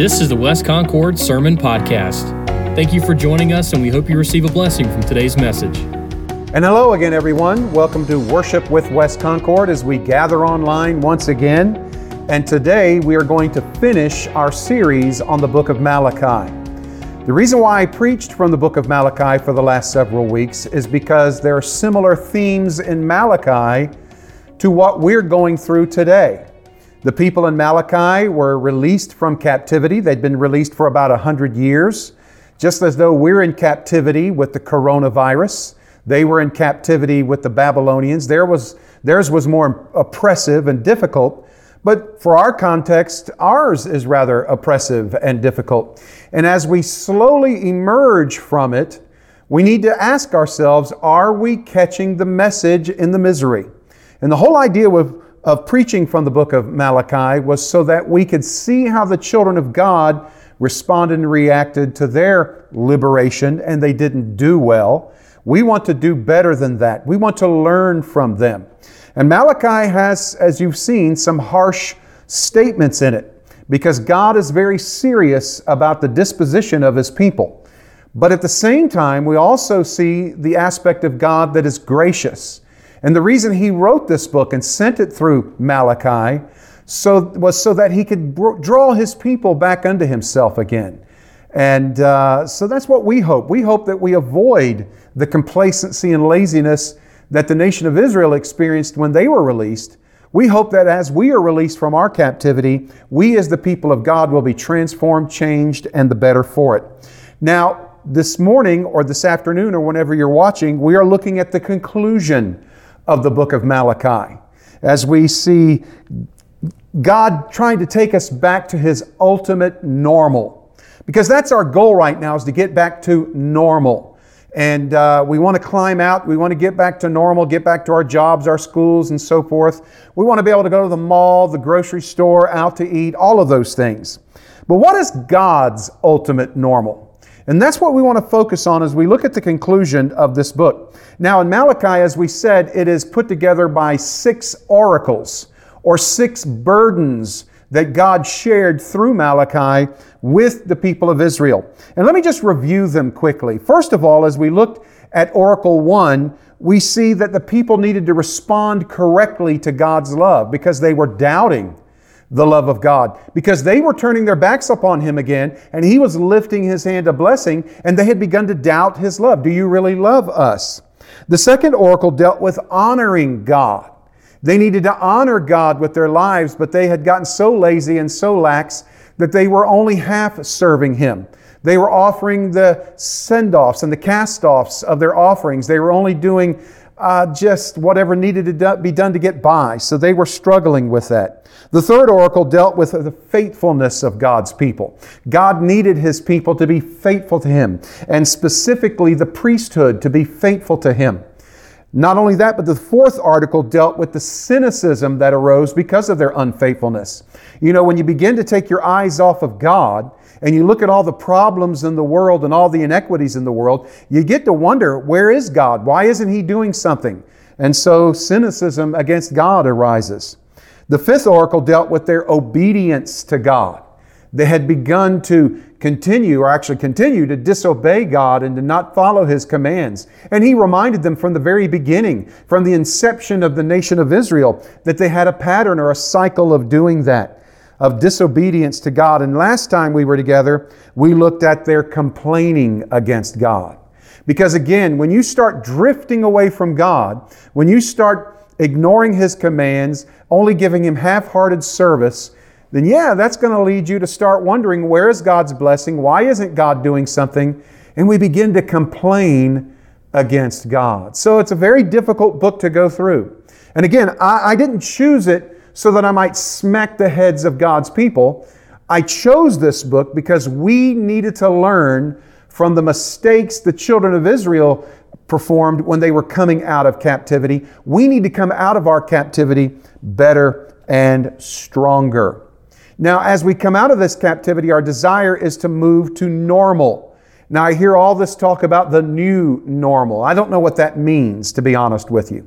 This is the West Concord Sermon Podcast. Thank you for joining us, and we hope you receive a blessing from today's message. And hello again, everyone. Welcome to Worship with West Concord as we gather online once again. And today we are going to finish our series on the book of Malachi. The reason why I preached from the book of Malachi for the last several weeks is because there are similar themes in Malachi to what we're going through today. The people in Malachi were released from captivity. They'd been released for about 100 years, just as though we're in captivity with the coronavirus. They were in captivity with the Babylonians. There was, theirs was more oppressive and difficult, but for our context, ours is rather oppressive and difficult. And as we slowly emerge from it, we need to ask ourselves are we catching the message in the misery? And the whole idea with of preaching from the book of Malachi was so that we could see how the children of God responded and reacted to their liberation, and they didn't do well. We want to do better than that. We want to learn from them. And Malachi has, as you've seen, some harsh statements in it because God is very serious about the disposition of His people. But at the same time, we also see the aspect of God that is gracious and the reason he wrote this book and sent it through Malachi so, was so that he could draw his people back unto himself again. And uh, so that's what we hope. We hope that we avoid the complacency and laziness that the nation of Israel experienced when they were released. We hope that as we are released from our captivity, we as the people of God will be transformed, changed, and the better for it. Now, this morning or this afternoon or whenever you're watching, we are looking at the conclusion of the book of Malachi as we see God trying to take us back to His ultimate normal. Because that's our goal right now is to get back to normal. And uh, we want to climb out. We want to get back to normal, get back to our jobs, our schools, and so forth. We want to be able to go to the mall, the grocery store, out to eat, all of those things. But what is God's ultimate normal? And that's what we want to focus on as we look at the conclusion of this book. Now, in Malachi, as we said, it is put together by six oracles or six burdens that God shared through Malachi with the people of Israel. And let me just review them quickly. First of all, as we looked at Oracle 1, we see that the people needed to respond correctly to God's love because they were doubting the love of God because they were turning their backs upon him again and he was lifting his hand a blessing and they had begun to doubt his love. Do you really love us? The second oracle dealt with honoring God. They needed to honor God with their lives, but they had gotten so lazy and so lax that they were only half serving him. They were offering the send offs and the cast offs of their offerings. They were only doing uh, just whatever needed to be done to get by. So they were struggling with that. The third oracle dealt with the faithfulness of God's people. God needed his people to be faithful to him, and specifically the priesthood to be faithful to him. Not only that, but the fourth oracle dealt with the cynicism that arose because of their unfaithfulness. You know, when you begin to take your eyes off of God, and you look at all the problems in the world and all the inequities in the world, you get to wonder, where is God? Why isn't He doing something? And so cynicism against God arises. The fifth oracle dealt with their obedience to God. They had begun to continue, or actually continue, to disobey God and to not follow His commands. And He reminded them from the very beginning, from the inception of the nation of Israel, that they had a pattern or a cycle of doing that of disobedience to God. And last time we were together, we looked at their complaining against God. Because again, when you start drifting away from God, when you start ignoring His commands, only giving Him half hearted service, then yeah, that's going to lead you to start wondering where is God's blessing? Why isn't God doing something? And we begin to complain against God. So it's a very difficult book to go through. And again, I, I didn't choose it so that I might smack the heads of God's people. I chose this book because we needed to learn from the mistakes the children of Israel performed when they were coming out of captivity. We need to come out of our captivity better and stronger. Now, as we come out of this captivity, our desire is to move to normal. Now, I hear all this talk about the new normal. I don't know what that means, to be honest with you.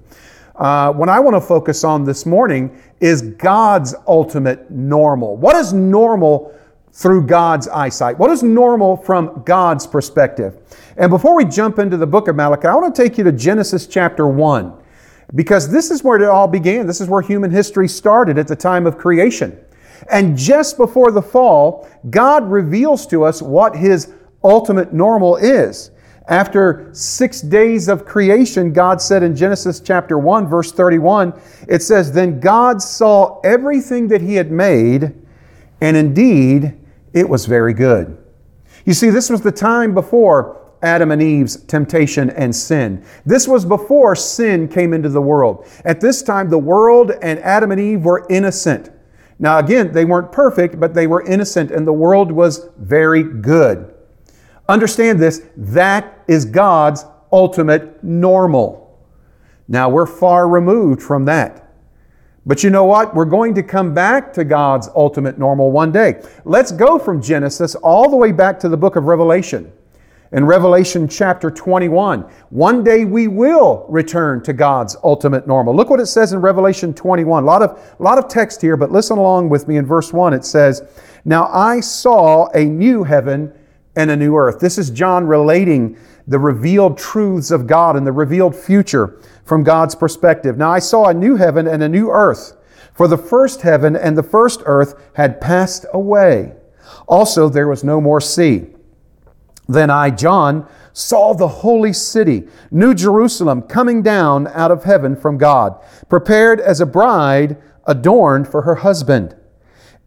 Uh, what I want to focus on this morning is God's ultimate normal. What is normal through God's eyesight? What is normal from God's perspective? And before we jump into the book of Malachi, I want to take you to Genesis chapter 1 because this is where it all began. This is where human history started at the time of creation. And just before the fall, God reveals to us what His ultimate normal is. After six days of creation, God said in Genesis chapter 1, verse 31, it says, Then God saw everything that He had made, and indeed it was very good. You see, this was the time before Adam and Eve's temptation and sin. This was before sin came into the world. At this time, the world and Adam and Eve were innocent. Now, again, they weren't perfect, but they were innocent, and the world was very good. Understand this that is God's ultimate normal. Now, we're far removed from that. But you know what? We're going to come back to God's ultimate normal one day. Let's go from Genesis all the way back to the book of Revelation. In Revelation chapter 21, one day we will return to God's ultimate normal. Look what it says in Revelation 21. A lot of, lot of text here, but listen along with me. In verse 1, it says, Now I saw a new heaven and a new earth. This is John relating the revealed truths of God and the revealed future from God's perspective. Now I saw a new heaven and a new earth, for the first heaven and the first earth had passed away. Also, there was no more sea. Then I, John, saw the holy city, New Jerusalem, coming down out of heaven from God, prepared as a bride adorned for her husband.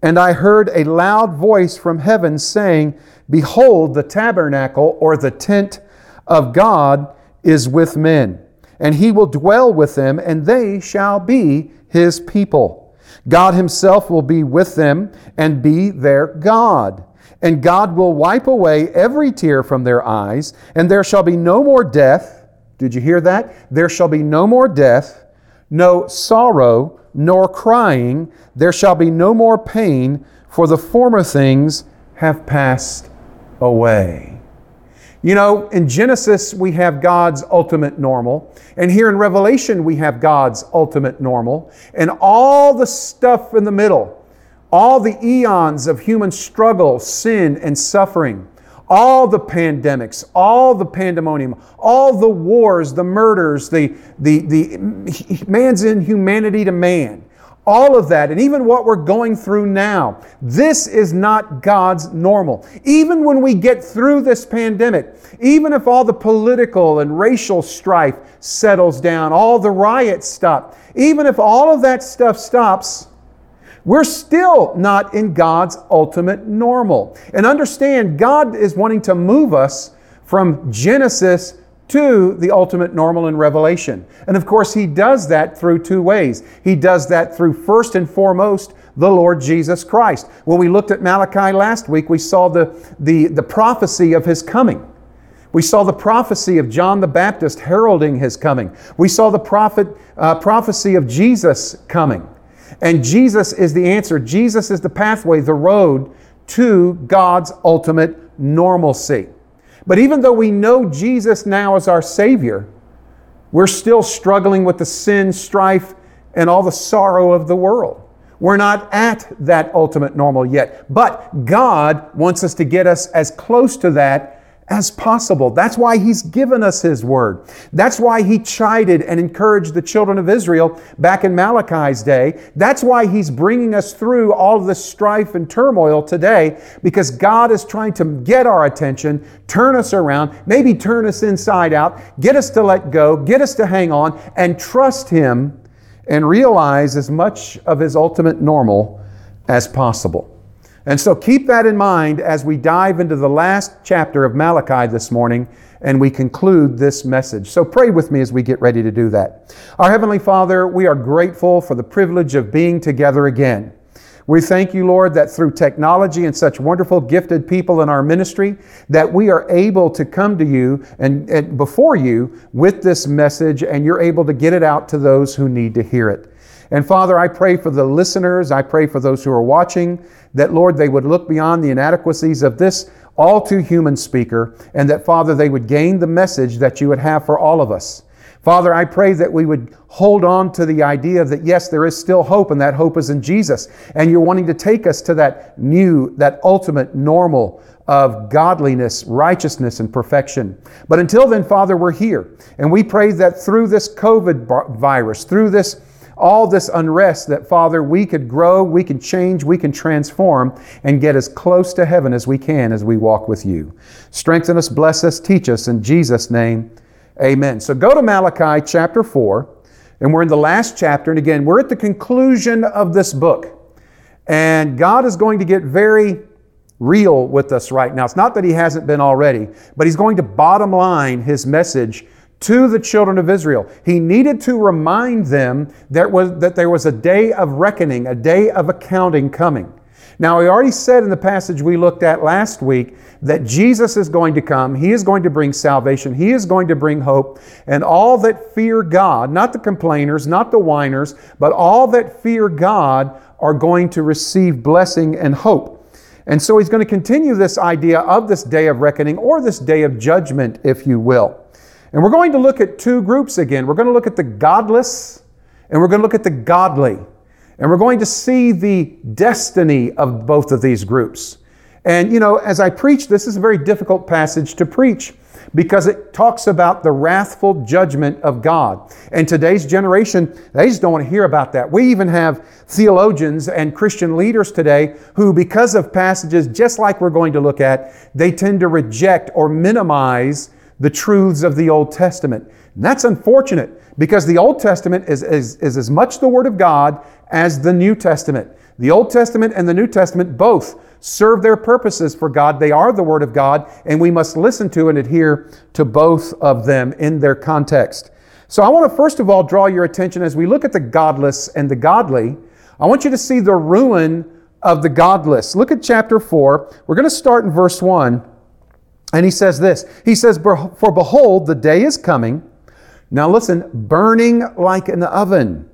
And I heard a loud voice from heaven saying, Behold, the tabernacle or the tent of God is with men, and he will dwell with them, and they shall be his people. God himself will be with them and be their God. And God will wipe away every tear from their eyes, and there shall be no more death. Did you hear that? There shall be no more death, no sorrow, nor crying. There shall be no more pain, for the former things have passed away. You know, in Genesis, we have God's ultimate normal. And here in Revelation, we have God's ultimate normal. And all the stuff in the middle, all the eons of human struggle, sin, and suffering, all the pandemics, all the pandemonium, all the wars, the murders, the, the, the man's inhumanity to man, all of that, and even what we're going through now, this is not God's normal. Even when we get through this pandemic, even if all the political and racial strife settles down, all the riots stop, even if all of that stuff stops, we're still not in God's ultimate normal. And understand, God is wanting to move us from Genesis to the ultimate normal in Revelation. And of course, he does that through two ways. He does that through first and foremost the Lord Jesus Christ. When we looked at Malachi last week, we saw the, the, the prophecy of his coming. We saw the prophecy of John the Baptist heralding his coming. We saw the prophet, uh, prophecy of Jesus coming. And Jesus is the answer. Jesus is the pathway, the road to God's ultimate normalcy. But even though we know Jesus now as our Savior, we're still struggling with the sin, strife, and all the sorrow of the world. We're not at that ultimate normal yet. But God wants us to get us as close to that as possible. That's why He's given us His Word. That's why He chided and encouraged the children of Israel back in Malachi's day. That's why He's bringing us through all of the strife and turmoil today, because God is trying to get our attention, turn us around, maybe turn us inside out, get us to let go, get us to hang on, and trust Him and realize as much of His ultimate normal as possible. And so keep that in mind as we dive into the last chapter of Malachi this morning and we conclude this message. So pray with me as we get ready to do that. Our Heavenly Father, we are grateful for the privilege of being together again. We thank you, Lord, that through technology and such wonderful gifted people in our ministry, that we are able to come to you and, and before you with this message, and you're able to get it out to those who need to hear it. And Father, I pray for the listeners, I pray for those who are watching, that Lord, they would look beyond the inadequacies of this all too human speaker, and that Father, they would gain the message that you would have for all of us. Father, I pray that we would hold on to the idea that yes, there is still hope, and that hope is in Jesus. And you're wanting to take us to that new, that ultimate normal of godliness, righteousness, and perfection. But until then, Father, we're here. And we pray that through this COVID virus, through this all this unrest that, Father, we could grow, we can change, we can transform, and get as close to heaven as we can as we walk with you. Strengthen us, bless us, teach us. In Jesus' name, amen. So go to Malachi chapter 4, and we're in the last chapter. And again, we're at the conclusion of this book. And God is going to get very real with us right now. It's not that He hasn't been already, but He's going to bottom line His message to the children of Israel. He needed to remind them that, was, that there was a day of reckoning, a day of accounting coming. Now, we already said in the passage we looked at last week that Jesus is going to come. He is going to bring salvation. He is going to bring hope. And all that fear God, not the complainers, not the whiners, but all that fear God are going to receive blessing and hope. And so he's going to continue this idea of this day of reckoning or this day of judgment, if you will. And we're going to look at two groups again. We're going to look at the godless and we're going to look at the godly. And we're going to see the destiny of both of these groups. And, you know, as I preach, this is a very difficult passage to preach because it talks about the wrathful judgment of God. And today's generation, they just don't want to hear about that. We even have theologians and Christian leaders today who, because of passages just like we're going to look at, they tend to reject or minimize the truths of the Old Testament. And that's unfortunate because the Old Testament is, is, is as much the Word of God as the New Testament. The Old Testament and the New Testament both serve their purposes for God. They are the Word of God, and we must listen to and adhere to both of them in their context. So I want to first of all draw your attention as we look at the godless and the godly. I want you to see the ruin of the godless. Look at chapter 4. We're going to start in verse 1. And he says this He says, For behold, the day is coming. Now listen, burning like an oven,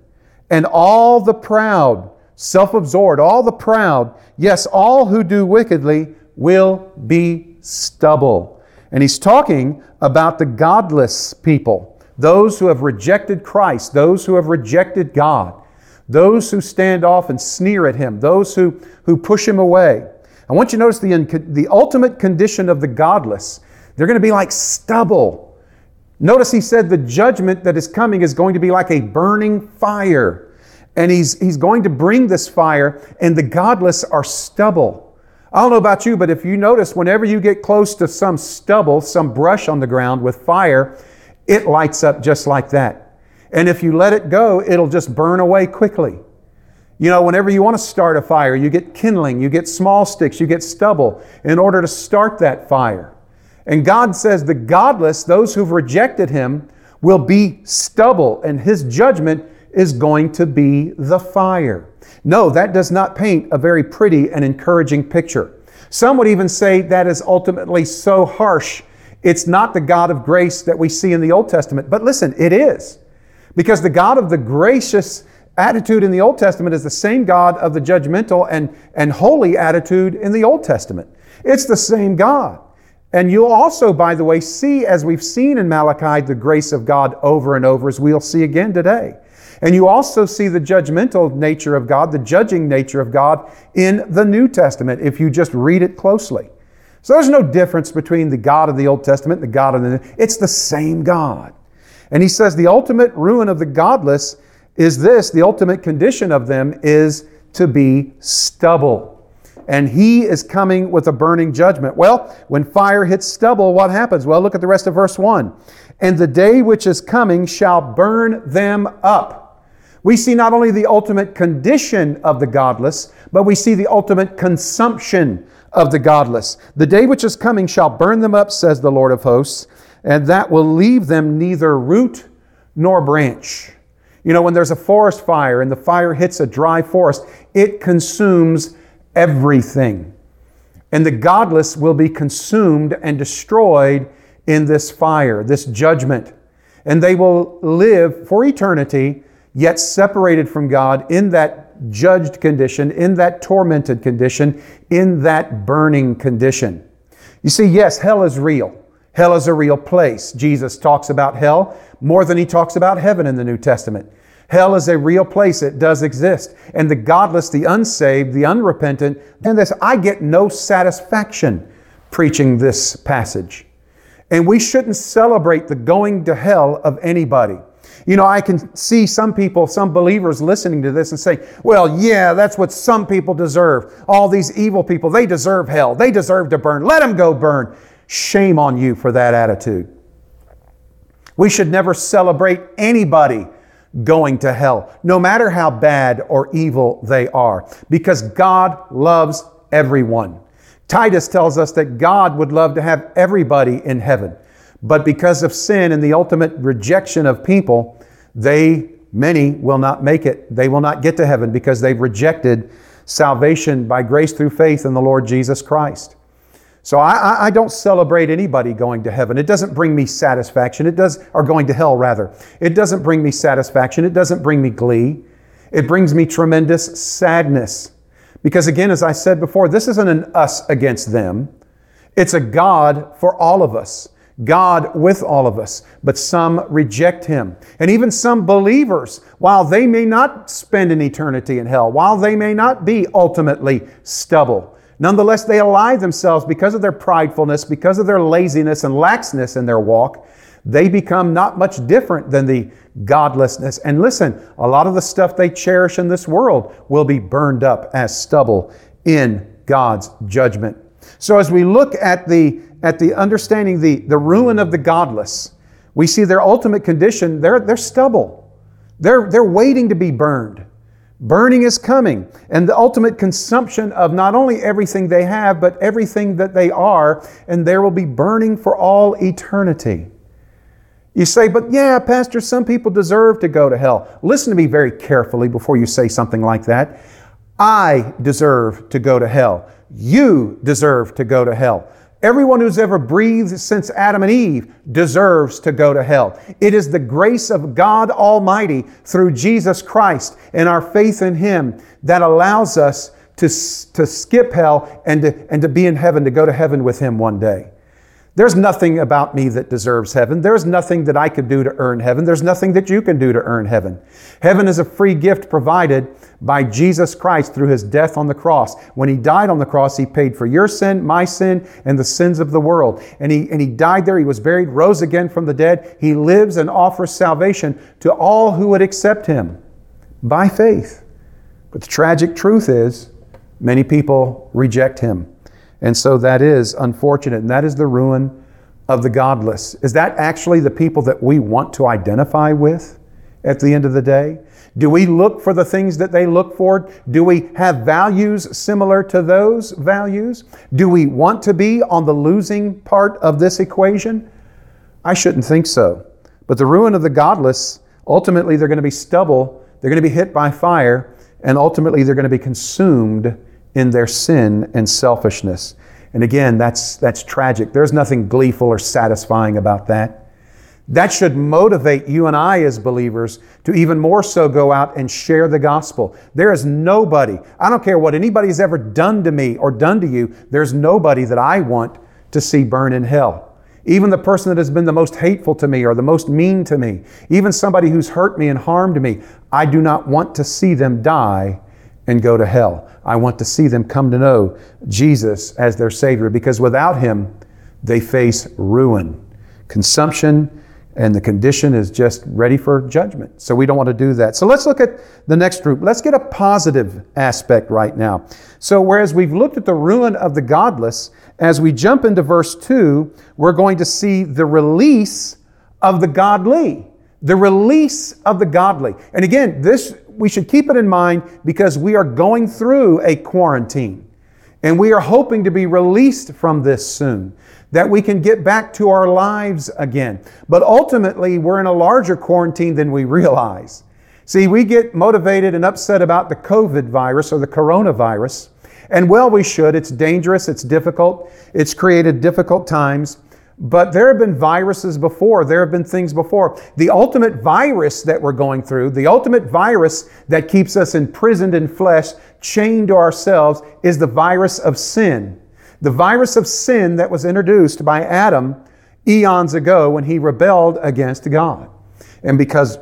and all the proud, self absorbed, all the proud, yes, all who do wickedly will be stubble. And he's talking about the godless people, those who have rejected Christ, those who have rejected God, those who stand off and sneer at him, those who, who push him away. I want you to notice the, the ultimate condition of the godless. They're going to be like stubble. Notice he said the judgment that is coming is going to be like a burning fire. And he's, he's going to bring this fire, and the godless are stubble. I don't know about you, but if you notice, whenever you get close to some stubble, some brush on the ground with fire, it lights up just like that. And if you let it go, it'll just burn away quickly. You know, whenever you want to start a fire, you get kindling, you get small sticks, you get stubble in order to start that fire. And God says the godless, those who've rejected Him, will be stubble, and His judgment is going to be the fire. No, that does not paint a very pretty and encouraging picture. Some would even say that is ultimately so harsh. It's not the God of grace that we see in the Old Testament. But listen, it is. Because the God of the gracious attitude in the Old Testament is the same God of the judgmental and, and holy attitude in the Old Testament. It's the same God. And you'll also, by the way, see, as we've seen in Malachi, the grace of God over and over, as we'll see again today. And you also see the judgmental nature of God, the judging nature of God in the New Testament, if you just read it closely. So there's no difference between the God of the Old Testament and the God of the New. It's the same God. And he says the ultimate ruin of the godless is this the ultimate condition of them is to be stubble. And he is coming with a burning judgment. Well, when fire hits stubble, what happens? Well, look at the rest of verse 1. And the day which is coming shall burn them up. We see not only the ultimate condition of the godless, but we see the ultimate consumption of the godless. The day which is coming shall burn them up, says the Lord of hosts, and that will leave them neither root nor branch. You know, when there's a forest fire and the fire hits a dry forest, it consumes everything. And the godless will be consumed and destroyed in this fire, this judgment. And they will live for eternity, yet separated from God in that judged condition, in that tormented condition, in that burning condition. You see, yes, hell is real. Hell is a real place. Jesus talks about hell more than he talks about heaven in the New Testament. Hell is a real place. It does exist. And the godless, the unsaved, the unrepentant, and this, I get no satisfaction preaching this passage. And we shouldn't celebrate the going to hell of anybody. You know, I can see some people, some believers listening to this and say, well, yeah, that's what some people deserve. All these evil people, they deserve hell. They deserve to burn. Let them go burn. Shame on you for that attitude. We should never celebrate anybody going to hell, no matter how bad or evil they are, because God loves everyone. Titus tells us that God would love to have everybody in heaven. But because of sin and the ultimate rejection of people, they, many, will not make it. They will not get to heaven because they've rejected salvation by grace through faith in the Lord Jesus Christ. So I, I, don't celebrate anybody going to heaven. It doesn't bring me satisfaction. It does, or going to hell rather. It doesn't bring me satisfaction. It doesn't bring me glee. It brings me tremendous sadness. Because again, as I said before, this isn't an us against them. It's a God for all of us. God with all of us, but some reject Him. And even some believers, while they may not spend an eternity in hell, while they may not be ultimately stubble, nonetheless they ally themselves because of their pridefulness, because of their laziness and laxness in their walk. They become not much different than the godlessness. And listen, a lot of the stuff they cherish in this world will be burned up as stubble in God's judgment. So as we look at the at the understanding the, the ruin of the godless, we see their ultimate condition, they're, they're stubble. They're, they're waiting to be burned. Burning is coming, and the ultimate consumption of not only everything they have, but everything that they are, and there will be burning for all eternity. You say, but yeah, Pastor, some people deserve to go to hell. Listen to me very carefully before you say something like that. I deserve to go to hell. You deserve to go to hell. Everyone who's ever breathed since Adam and Eve deserves to go to hell. It is the grace of God Almighty through Jesus Christ and our faith in Him that allows us to, to skip hell and to, and to be in heaven, to go to heaven with Him one day. There's nothing about me that deserves heaven. There's nothing that I could do to earn heaven. There's nothing that you can do to earn heaven. Heaven is a free gift provided by Jesus Christ through his death on the cross. When he died on the cross, he paid for your sin, my sin, and the sins of the world. And he, and he died there, he was buried, rose again from the dead. He lives and offers salvation to all who would accept him by faith. But the tragic truth is, many people reject him. And so that is unfortunate, and that is the ruin of the godless. Is that actually the people that we want to identify with at the end of the day? Do we look for the things that they look for? Do we have values similar to those values? Do we want to be on the losing part of this equation? I shouldn't think so. But the ruin of the godless, ultimately, they're going to be stubble, they're going to be hit by fire, and ultimately, they're going to be consumed in their sin and selfishness. And again, that's, that's tragic. There's nothing gleeful or satisfying about that. That should motivate you and I as believers to even more so go out and share the gospel. There is nobody, I don't care what anybody's ever done to me or done to you, there's nobody that I want to see burn in hell. Even the person that has been the most hateful to me or the most mean to me, even somebody who's hurt me and harmed me, I do not want to see them die and go to hell. I want to see them come to know Jesus as their Savior because without Him, they face ruin, consumption, and the condition is just ready for judgment. So we don't want to do that. So let's look at the next group. Let's get a positive aspect right now. So, whereas we've looked at the ruin of the godless, as we jump into verse 2, we're going to see the release of the godly. The release of the godly. And again, this we should keep it in mind because we are going through a quarantine. And we are hoping to be released from this soon, that we can get back to our lives again. But ultimately, we're in a larger quarantine than we realize. See, we get motivated and upset about the COVID virus or the coronavirus. And well, we should. It's dangerous, it's difficult, it's created difficult times. But there have been viruses before, there have been things before. The ultimate virus that we're going through, the ultimate virus that keeps us imprisoned in flesh, chained to ourselves, is the virus of sin. The virus of sin that was introduced by Adam eons ago when he rebelled against God. And because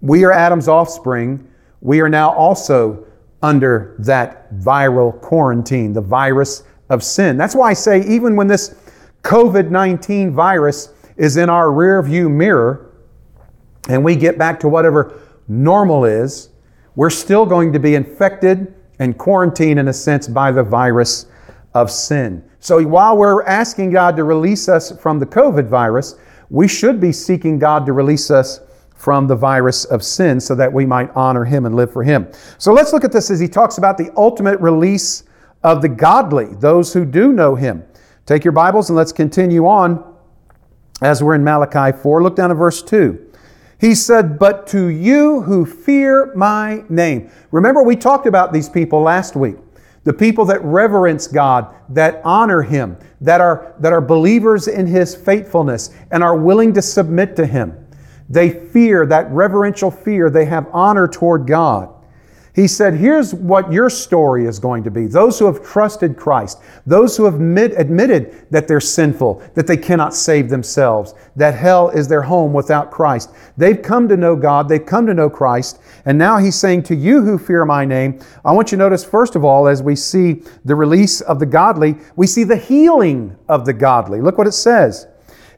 we are Adam's offspring, we are now also under that viral quarantine, the virus of sin. That's why I say, even when this COVID 19 virus is in our rear view mirror and we get back to whatever normal is, we're still going to be infected and quarantined in a sense by the virus of sin. So while we're asking God to release us from the COVID virus, we should be seeking God to release us from the virus of sin so that we might honor Him and live for Him. So let's look at this as He talks about the ultimate release of the godly, those who do know Him. Take your Bibles and let's continue on as we're in Malachi 4. Look down at verse 2. He said, But to you who fear my name. Remember, we talked about these people last week. The people that reverence God, that honor Him, that are, that are believers in His faithfulness and are willing to submit to Him. They fear, that reverential fear, they have honor toward God. He said, Here's what your story is going to be. Those who have trusted Christ, those who have admitted that they're sinful, that they cannot save themselves, that hell is their home without Christ. They've come to know God, they've come to know Christ, and now He's saying to you who fear my name, I want you to notice, first of all, as we see the release of the godly, we see the healing of the godly. Look what it says.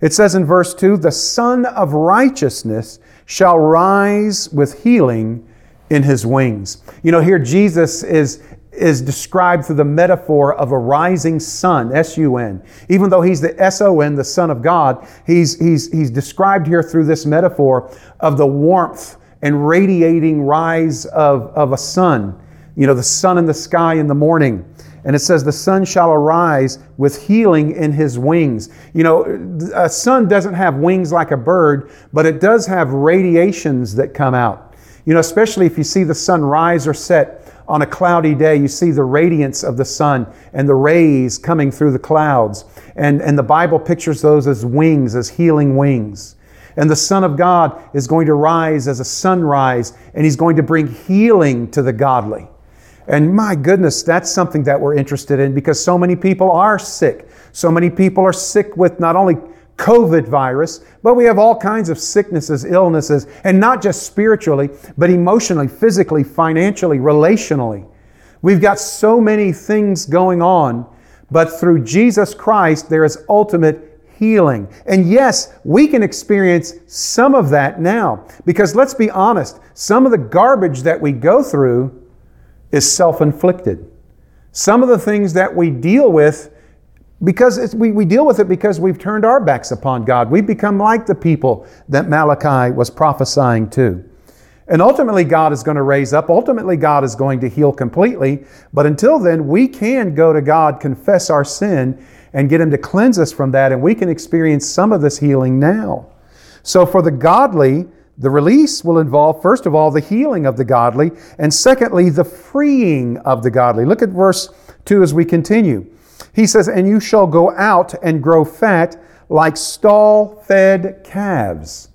It says in verse 2 The Sun of Righteousness shall rise with healing in his wings. You know, here Jesus is, is described through the metaphor of a rising sun, S U N. Even though he's the S O N, the Son of God, he's, he's, he's described here through this metaphor of the warmth and radiating rise of, of a sun. You know, the sun in the sky in the morning. And it says, The sun shall arise with healing in his wings. You know, a sun doesn't have wings like a bird, but it does have radiations that come out. You know, especially if you see the sun rise or set on a cloudy day, you see the radiance of the sun and the rays coming through the clouds. And, and the Bible pictures those as wings, as healing wings. And the Son of God is going to rise as a sunrise, and He's going to bring healing to the godly. And my goodness, that's something that we're interested in because so many people are sick. So many people are sick with not only COVID virus, but we have all kinds of sicknesses, illnesses, and not just spiritually, but emotionally, physically, financially, relationally. We've got so many things going on, but through Jesus Christ, there is ultimate healing. And yes, we can experience some of that now, because let's be honest, some of the garbage that we go through is self inflicted. Some of the things that we deal with because we, we deal with it because we've turned our backs upon God. We've become like the people that Malachi was prophesying to. And ultimately, God is going to raise up. Ultimately, God is going to heal completely. But until then, we can go to God, confess our sin, and get Him to cleanse us from that, and we can experience some of this healing now. So, for the godly, the release will involve, first of all, the healing of the godly, and secondly, the freeing of the godly. Look at verse 2 as we continue. He says, And you shall go out and grow fat like stall fed calves.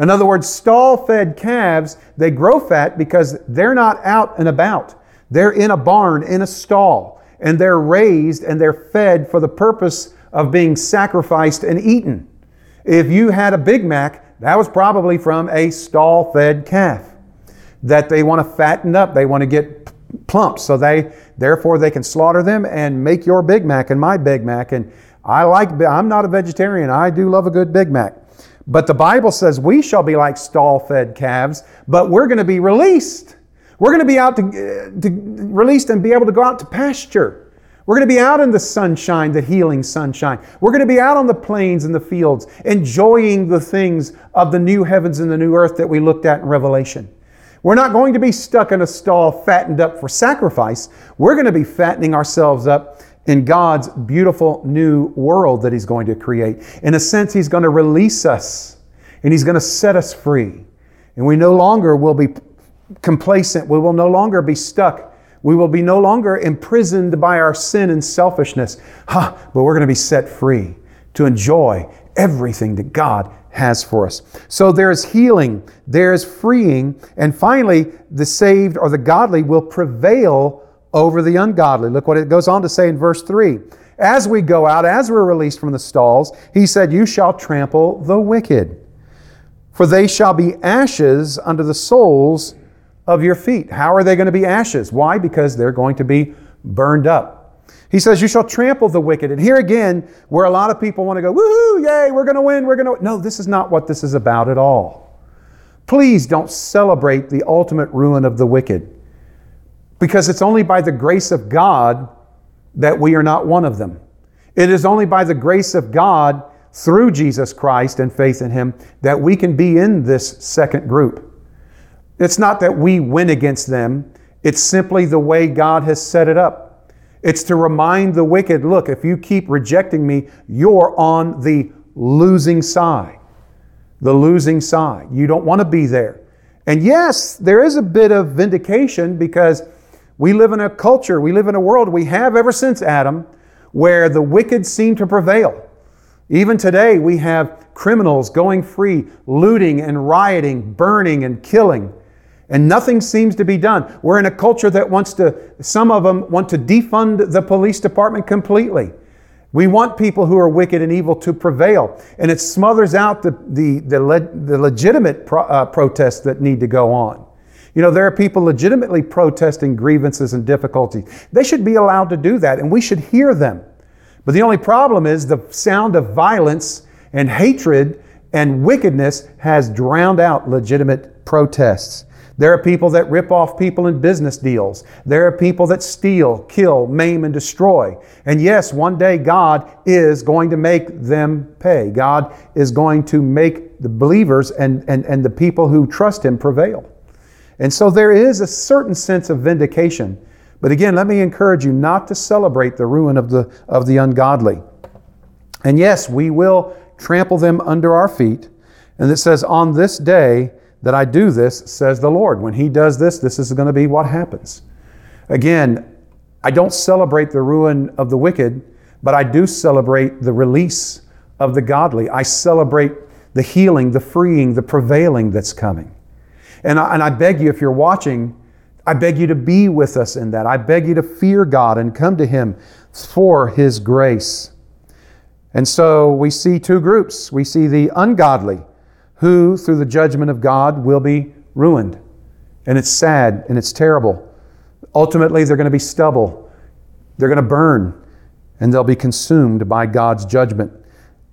In other words, stall fed calves, they grow fat because they're not out and about. They're in a barn, in a stall, and they're raised and they're fed for the purpose of being sacrificed and eaten. If you had a Big Mac, that was probably from a stall fed calf that they want to fatten up. They want to get plump. So they, therefore, they can slaughter them and make your Big Mac and my Big Mac. And I like, I'm not a vegetarian. I do love a good Big Mac. But the Bible says we shall be like stall fed calves, but we're going to be released. We're going to be out to, uh, to released and be able to go out to pasture. We're going to be out in the sunshine, the healing sunshine. We're going to be out on the plains and the fields, enjoying the things of the new heavens and the new earth that we looked at in Revelation. We're not going to be stuck in a stall fattened up for sacrifice. We're going to be fattening ourselves up in God's beautiful new world that He's going to create. In a sense, He's going to release us and He's going to set us free. And we no longer will be complacent. We will no longer be stuck. We will be no longer imprisoned by our sin and selfishness. Huh, but we're going to be set free to enjoy everything that God has for us. So there's healing, there's freeing, and finally, the saved or the godly will prevail over the ungodly. Look what it goes on to say in verse 3 as we go out, as we're released from the stalls, he said, You shall trample the wicked, for they shall be ashes under the soles of your feet. How are they going to be ashes? Why? Because they're going to be burned up. He says, You shall trample the wicked. And here again, where a lot of people want to go, Woohoo, yay, we're going to win, we're going to. No, this is not what this is about at all. Please don't celebrate the ultimate ruin of the wicked because it's only by the grace of God that we are not one of them. It is only by the grace of God through Jesus Christ and faith in Him that we can be in this second group. It's not that we win against them, it's simply the way God has set it up. It's to remind the wicked look, if you keep rejecting me, you're on the losing side. The losing side. You don't want to be there. And yes, there is a bit of vindication because we live in a culture, we live in a world we have ever since Adam where the wicked seem to prevail. Even today, we have criminals going free, looting and rioting, burning and killing, and nothing seems to be done. We're in a culture that wants to, some of them want to defund the police department completely. We want people who are wicked and evil to prevail. And it smothers out the, the, the, le- the legitimate pro- uh, protests that need to go on. You know, there are people legitimately protesting grievances and difficulties. They should be allowed to do that, and we should hear them. But the only problem is the sound of violence and hatred and wickedness has drowned out legitimate protests. There are people that rip off people in business deals. There are people that steal, kill, maim, and destroy. And yes, one day God is going to make them pay. God is going to make the believers and, and, and the people who trust Him prevail. And so there is a certain sense of vindication. But again, let me encourage you not to celebrate the ruin of the, of the ungodly. And yes, we will trample them under our feet. And it says, On this day that I do this, says the Lord. When He does this, this is going to be what happens. Again, I don't celebrate the ruin of the wicked, but I do celebrate the release of the godly. I celebrate the healing, the freeing, the prevailing that's coming. And I, and I beg you, if you're watching, I beg you to be with us in that. I beg you to fear God and come to Him for His grace. And so we see two groups. We see the ungodly, who, through the judgment of God, will be ruined. And it's sad and it's terrible. Ultimately, they're going to be stubble, they're going to burn, and they'll be consumed by God's judgment.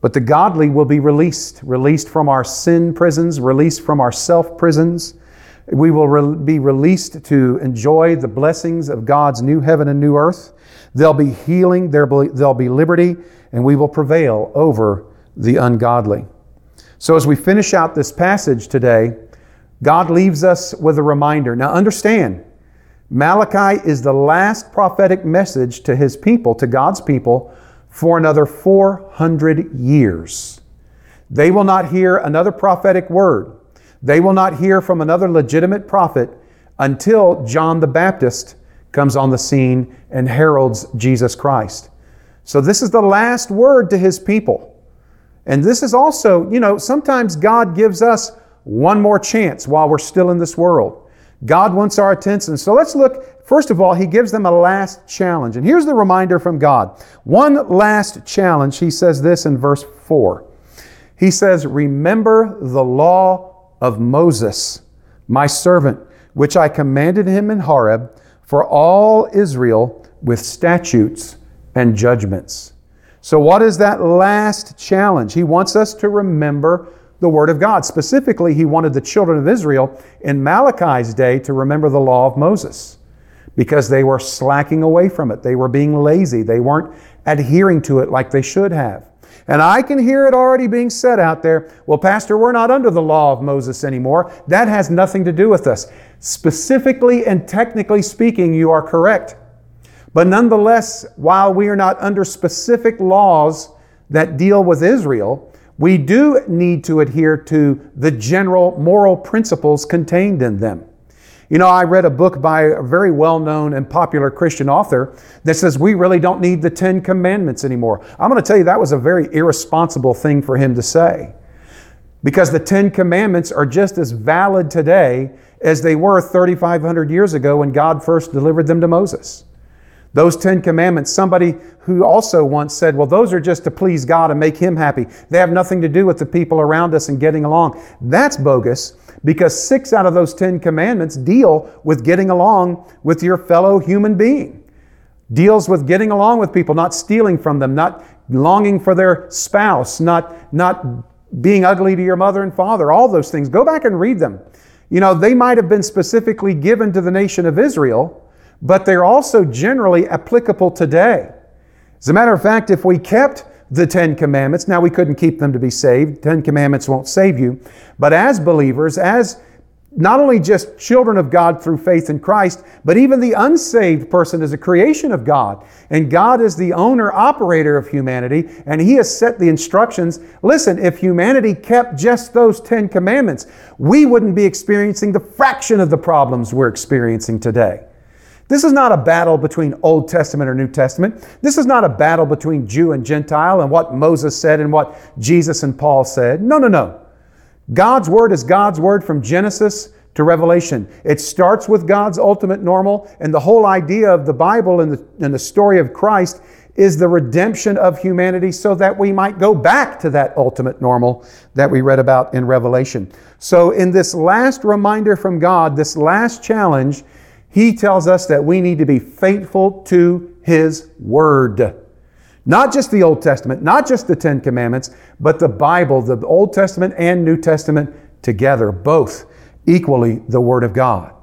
But the godly will be released, released from our sin prisons, released from our self prisons, we will re- be released to enjoy the blessings of God's new heaven and new earth. There'll be healing, there'll be, there'll be liberty, and we will prevail over the ungodly. So, as we finish out this passage today, God leaves us with a reminder. Now, understand, Malachi is the last prophetic message to his people, to God's people, for another 400 years. They will not hear another prophetic word. They will not hear from another legitimate prophet until John the Baptist comes on the scene and heralds Jesus Christ. So, this is the last word to his people. And this is also, you know, sometimes God gives us one more chance while we're still in this world. God wants our attention. So let's look, first of all, He gives them a last challenge. And here's the reminder from God. One last challenge. He says this in verse 4. He says, Remember the law of Moses, my servant, which I commanded him in Horeb for all Israel with statutes and judgments. So, what is that last challenge? He wants us to remember the Word of God. Specifically, he wanted the children of Israel in Malachi's day to remember the law of Moses because they were slacking away from it. They were being lazy. They weren't adhering to it like they should have. And I can hear it already being said out there well, Pastor, we're not under the law of Moses anymore. That has nothing to do with us. Specifically and technically speaking, you are correct. But nonetheless, while we are not under specific laws that deal with Israel, we do need to adhere to the general moral principles contained in them. You know, I read a book by a very well known and popular Christian author that says we really don't need the Ten Commandments anymore. I'm going to tell you that was a very irresponsible thing for him to say. Because the Ten Commandments are just as valid today as they were 3,500 years ago when God first delivered them to Moses. Those Ten Commandments, somebody who also once said, well, those are just to please God and make Him happy. They have nothing to do with the people around us and getting along. That's bogus because six out of those Ten Commandments deal with getting along with your fellow human being. Deals with getting along with people, not stealing from them, not longing for their spouse, not, not being ugly to your mother and father, all those things. Go back and read them. You know, they might have been specifically given to the nation of Israel, but they're also generally applicable today. As a matter of fact, if we kept the Ten Commandments, now we couldn't keep them to be saved. Ten Commandments won't save you. But as believers, as not only just children of God through faith in Christ, but even the unsaved person is a creation of God. And God is the owner, operator of humanity, and He has set the instructions. Listen, if humanity kept just those Ten Commandments, we wouldn't be experiencing the fraction of the problems we're experiencing today. This is not a battle between Old Testament or New Testament. This is not a battle between Jew and Gentile and what Moses said and what Jesus and Paul said. No, no, no. God's Word is God's Word from Genesis to Revelation. It starts with God's ultimate normal, and the whole idea of the Bible and the, and the story of Christ is the redemption of humanity so that we might go back to that ultimate normal that we read about in Revelation. So, in this last reminder from God, this last challenge, he tells us that we need to be faithful to His Word. Not just the Old Testament, not just the Ten Commandments, but the Bible, the Old Testament and New Testament together, both equally the Word of God.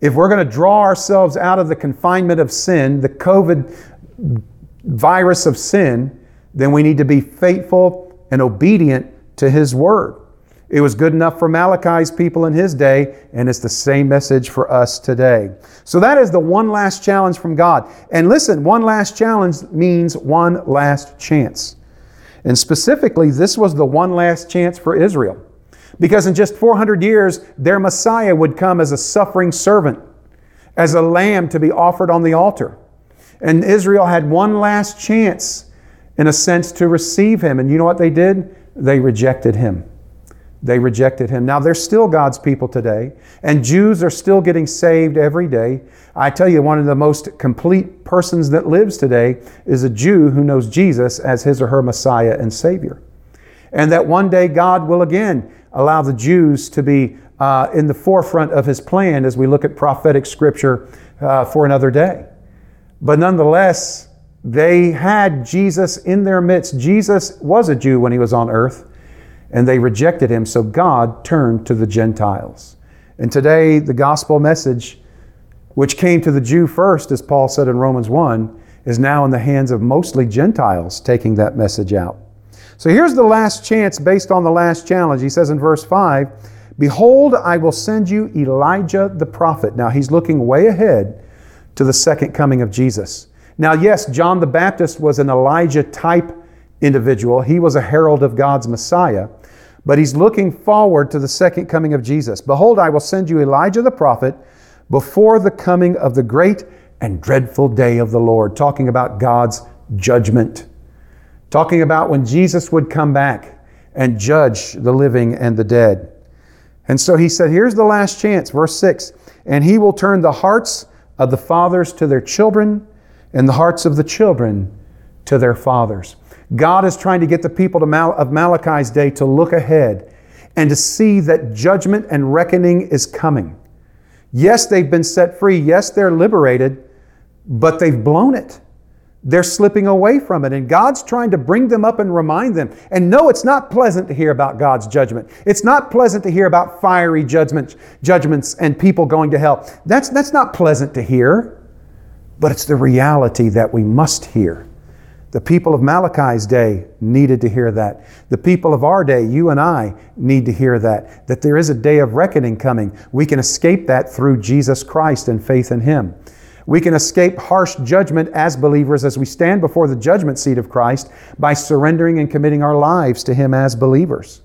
If we're going to draw ourselves out of the confinement of sin, the COVID virus of sin, then we need to be faithful and obedient to His Word. It was good enough for Malachi's people in his day, and it's the same message for us today. So that is the one last challenge from God. And listen, one last challenge means one last chance. And specifically, this was the one last chance for Israel. Because in just 400 years, their Messiah would come as a suffering servant, as a lamb to be offered on the altar. And Israel had one last chance, in a sense, to receive him. And you know what they did? They rejected him. They rejected him. Now, they're still God's people today, and Jews are still getting saved every day. I tell you, one of the most complete persons that lives today is a Jew who knows Jesus as his or her Messiah and Savior. And that one day God will again allow the Jews to be uh, in the forefront of his plan as we look at prophetic scripture uh, for another day. But nonetheless, they had Jesus in their midst. Jesus was a Jew when he was on earth and they rejected him, so God turned to the Gentiles. And today, the gospel message, which came to the Jew first, as Paul said in Romans 1, is now in the hands of mostly Gentiles taking that message out. So here's the last chance based on the last challenge. He says in verse 5 Behold, I will send you Elijah the prophet. Now he's looking way ahead to the second coming of Jesus. Now, yes, John the Baptist was an Elijah type individual, he was a herald of God's Messiah. But he's looking forward to the second coming of Jesus. Behold, I will send you Elijah the prophet before the coming of the great and dreadful day of the Lord, talking about God's judgment, talking about when Jesus would come back and judge the living and the dead. And so he said, Here's the last chance, verse 6 And he will turn the hearts of the fathers to their children, and the hearts of the children to their fathers. God is trying to get the people of Malachi's day to look ahead and to see that judgment and reckoning is coming. Yes, they've been set free. Yes, they're liberated, but they've blown it. They're slipping away from it. And God's trying to bring them up and remind them. And no, it's not pleasant to hear about God's judgment. It's not pleasant to hear about fiery judgments, judgments and people going to hell. That's, that's not pleasant to hear, but it's the reality that we must hear. The people of Malachi's day needed to hear that. The people of our day, you and I, need to hear that. That there is a day of reckoning coming. We can escape that through Jesus Christ and faith in Him. We can escape harsh judgment as believers as we stand before the judgment seat of Christ by surrendering and committing our lives to Him as believers.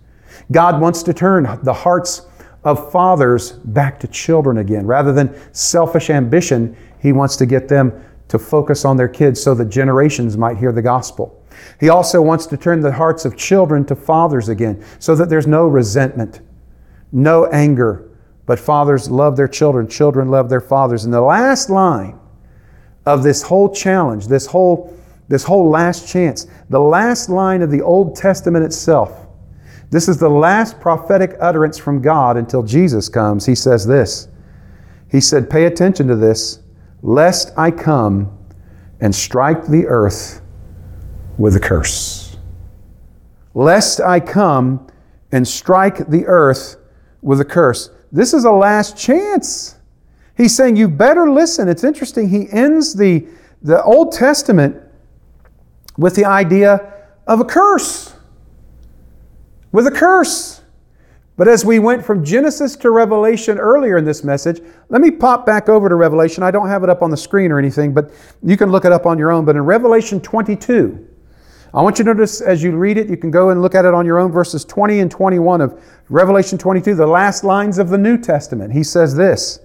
God wants to turn the hearts of fathers back to children again. Rather than selfish ambition, He wants to get them to focus on their kids so that generations might hear the gospel. He also wants to turn the hearts of children to fathers again so that there's no resentment, no anger, but fathers love their children, children love their fathers. And the last line of this whole challenge, this whole, this whole last chance. The last line of the Old Testament itself. This is the last prophetic utterance from God until Jesus comes. He says this. He said, Pay attention to this, lest I come and strike the earth with a curse. Lest I come and strike the earth with a curse. This is a last chance. He's saying, You better listen. It's interesting. He ends the, the Old Testament with the idea of a curse. With a curse. But as we went from Genesis to Revelation earlier in this message, let me pop back over to Revelation. I don't have it up on the screen or anything, but you can look it up on your own. But in Revelation 22, I want you to notice as you read it, you can go and look at it on your own, verses 20 and 21 of Revelation 22, the last lines of the New Testament. He says this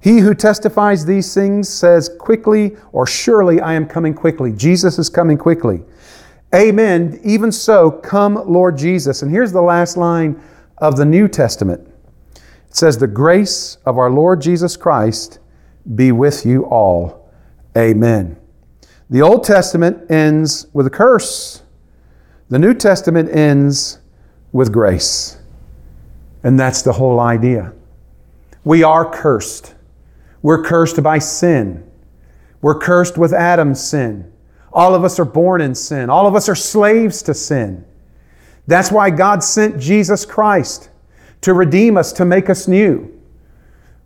He who testifies these things says, Quickly or surely I am coming quickly. Jesus is coming quickly. Amen. Even so, come, Lord Jesus. And here's the last line of the New Testament it says, The grace of our Lord Jesus Christ be with you all. Amen. The Old Testament ends with a curse. The New Testament ends with grace. And that's the whole idea. We are cursed. We're cursed by sin. We're cursed with Adam's sin. All of us are born in sin. All of us are slaves to sin. That's why God sent Jesus Christ to redeem us, to make us new.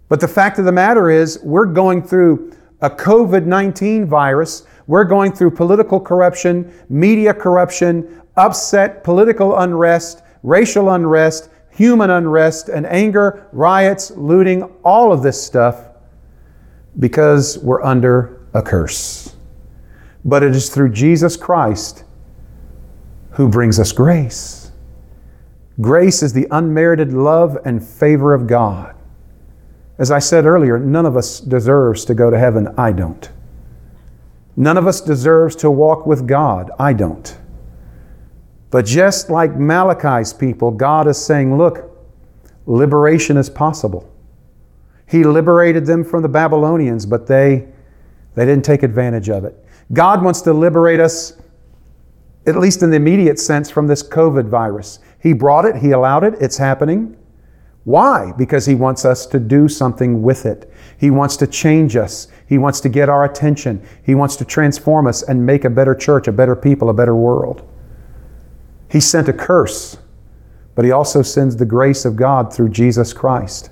But the fact of the matter is, we're going through a COVID 19 virus we're going through political corruption, media corruption, upset political unrest, racial unrest, human unrest, and anger, riots, looting, all of this stuff because we're under a curse. But it is through Jesus Christ who brings us grace. Grace is the unmerited love and favor of God. As I said earlier, none of us deserves to go to heaven. I don't. None of us deserves to walk with God. I don't. But just like Malachi's people, God is saying, look, liberation is possible. He liberated them from the Babylonians, but they, they didn't take advantage of it. God wants to liberate us, at least in the immediate sense, from this COVID virus. He brought it, He allowed it, it's happening. Why? Because He wants us to do something with it. He wants to change us. He wants to get our attention. He wants to transform us and make a better church, a better people, a better world. He sent a curse, but He also sends the grace of God through Jesus Christ.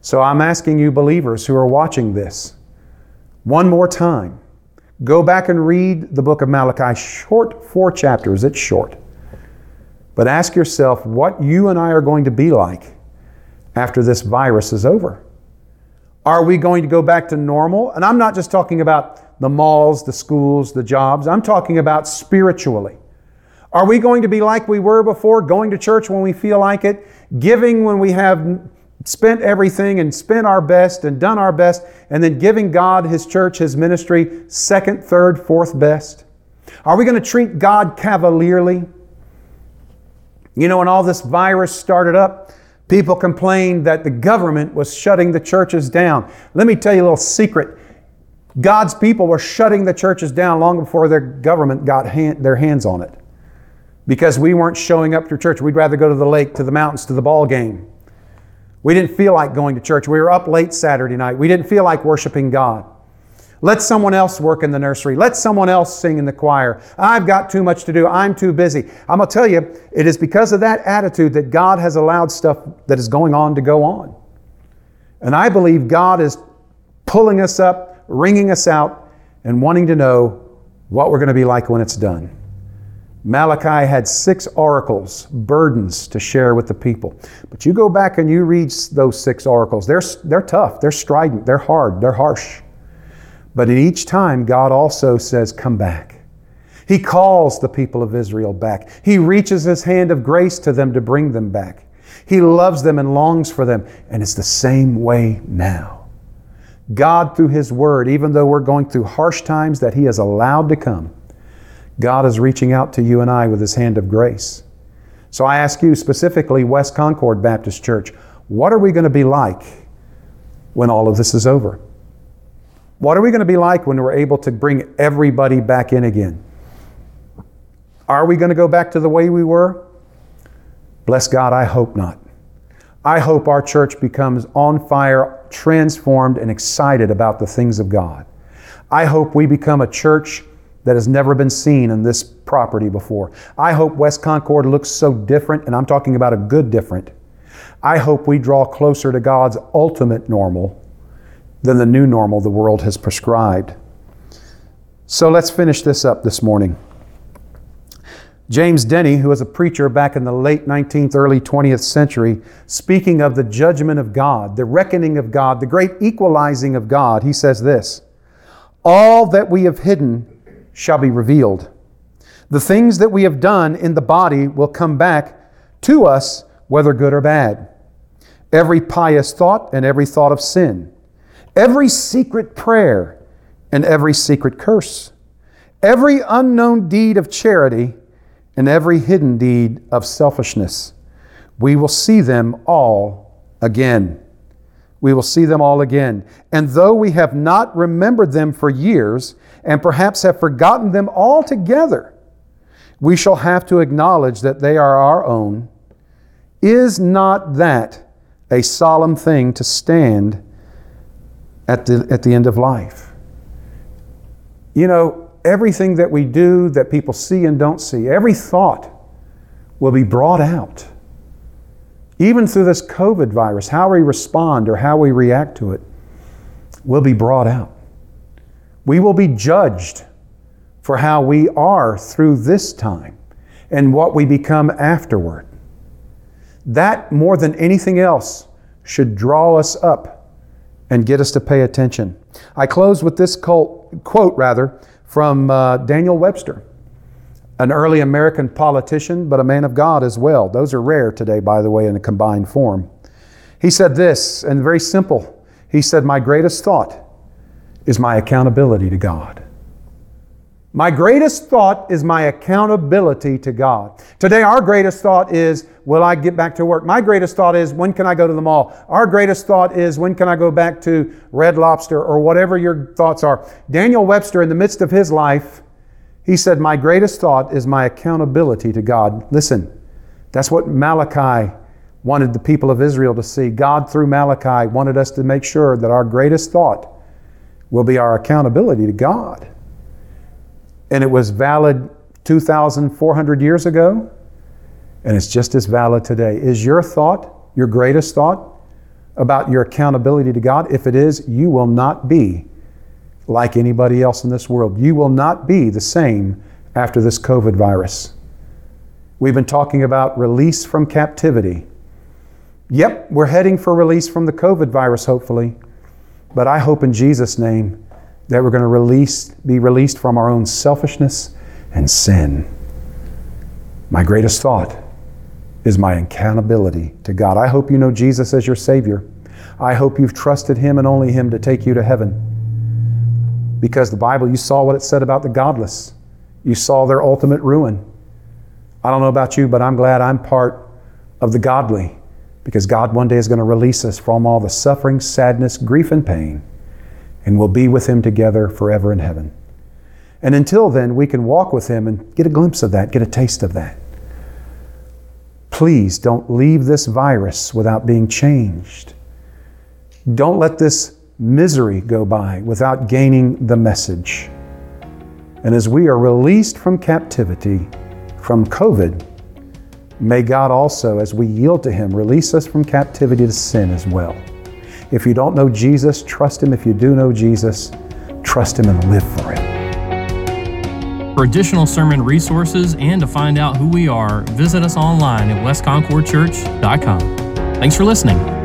So I'm asking you, believers who are watching this, one more time, go back and read the book of Malachi, short four chapters, it's short. But ask yourself what you and I are going to be like after this virus is over. Are we going to go back to normal? And I'm not just talking about the malls, the schools, the jobs. I'm talking about spiritually. Are we going to be like we were before, going to church when we feel like it, giving when we have spent everything and spent our best and done our best, and then giving God, His church, His ministry second, third, fourth best? Are we going to treat God cavalierly? You know, when all this virus started up, people complained that the government was shutting the churches down. Let me tell you a little secret. God's people were shutting the churches down long before their government got hand, their hands on it. Because we weren't showing up to church. We'd rather go to the lake, to the mountains, to the ball game. We didn't feel like going to church. We were up late Saturday night. We didn't feel like worshiping God. Let someone else work in the nursery. Let someone else sing in the choir. I've got too much to do. I'm too busy. I'm going to tell you, it is because of that attitude that God has allowed stuff that is going on to go on. And I believe God is pulling us up, wringing us out, and wanting to know what we're going to be like when it's done. Malachi had six oracles, burdens to share with the people. But you go back and you read those six oracles. They're, they're tough, they're strident, they're hard, they're harsh. But in each time, God also says, Come back. He calls the people of Israel back. He reaches His hand of grace to them to bring them back. He loves them and longs for them. And it's the same way now. God, through His Word, even though we're going through harsh times that He has allowed to come, God is reaching out to you and I with His hand of grace. So I ask you specifically, West Concord Baptist Church, what are we going to be like when all of this is over? What are we going to be like when we're able to bring everybody back in again? Are we going to go back to the way we were? Bless God, I hope not. I hope our church becomes on fire, transformed, and excited about the things of God. I hope we become a church that has never been seen in this property before. I hope West Concord looks so different, and I'm talking about a good different. I hope we draw closer to God's ultimate normal than the new normal the world has prescribed. So let's finish this up this morning. James Denney, who was a preacher back in the late 19th, early 20th century, speaking of the judgment of God, the reckoning of God, the great equalizing of God, he says this All that we have hidden shall be revealed. The things that we have done in the body will come back to us, whether good or bad. Every pious thought and every thought of sin, every secret prayer and every secret curse, every unknown deed of charity and every hidden deed of selfishness. We will see them all again. We will see them all again. And though we have not remembered them for years, and perhaps have forgotten them altogether, we shall have to acknowledge that they are our own. Is not that a solemn thing to stand at the, at the end of life? You know, everything that we do that people see and don't see, every thought will be brought out. Even through this COVID virus, how we respond or how we react to it will be brought out. We will be judged for how we are through this time and what we become afterward. That, more than anything else, should draw us up and get us to pay attention. I close with this quote, rather, from uh, Daniel Webster, an early American politician, but a man of God as well. Those are rare today, by the way, in a combined form. He said this, and very simple. He said, My greatest thought is my accountability to God. My greatest thought is my accountability to God. Today, our greatest thought is, will I get back to work? My greatest thought is, when can I go to the mall? Our greatest thought is, when can I go back to Red Lobster or whatever your thoughts are? Daniel Webster, in the midst of his life, he said, My greatest thought is my accountability to God. Listen, that's what Malachi wanted the people of Israel to see. God, through Malachi, wanted us to make sure that our greatest thought will be our accountability to God and it was valid 2,400 years ago, and it's just as valid today. Is your thought, your greatest thought, about your accountability to God? If it is, you will not be like anybody else in this world. You will not be the same after this COVID virus. We've been talking about release from captivity. Yep, we're heading for release from the COVID virus, hopefully. But I hope in Jesus' name that we're going to release, be released from our own selfishness and sin. My greatest thought is my accountability to God. I hope you know Jesus as your Savior. I hope you've trusted Him and only Him to take you to heaven. Because the Bible, you saw what it said about the godless, you saw their ultimate ruin. I don't know about you, but I'm glad I'm part of the godly because God one day is going to release us from all the suffering, sadness, grief, and pain and we'll be with Him together forever in heaven. And until then, we can walk with Him and get a glimpse of that, get a taste of that. Please don't leave this virus without being changed. Don't let this misery go by without gaining the message. And as we are released from captivity, from COVID, may God also, as we yield to Him, release us from captivity to sin as well. If you don't know Jesus, trust Him. If you do know Jesus, trust Him and live for Him. For additional sermon resources and to find out who we are, visit us online at westconcordchurch.com. Thanks for listening.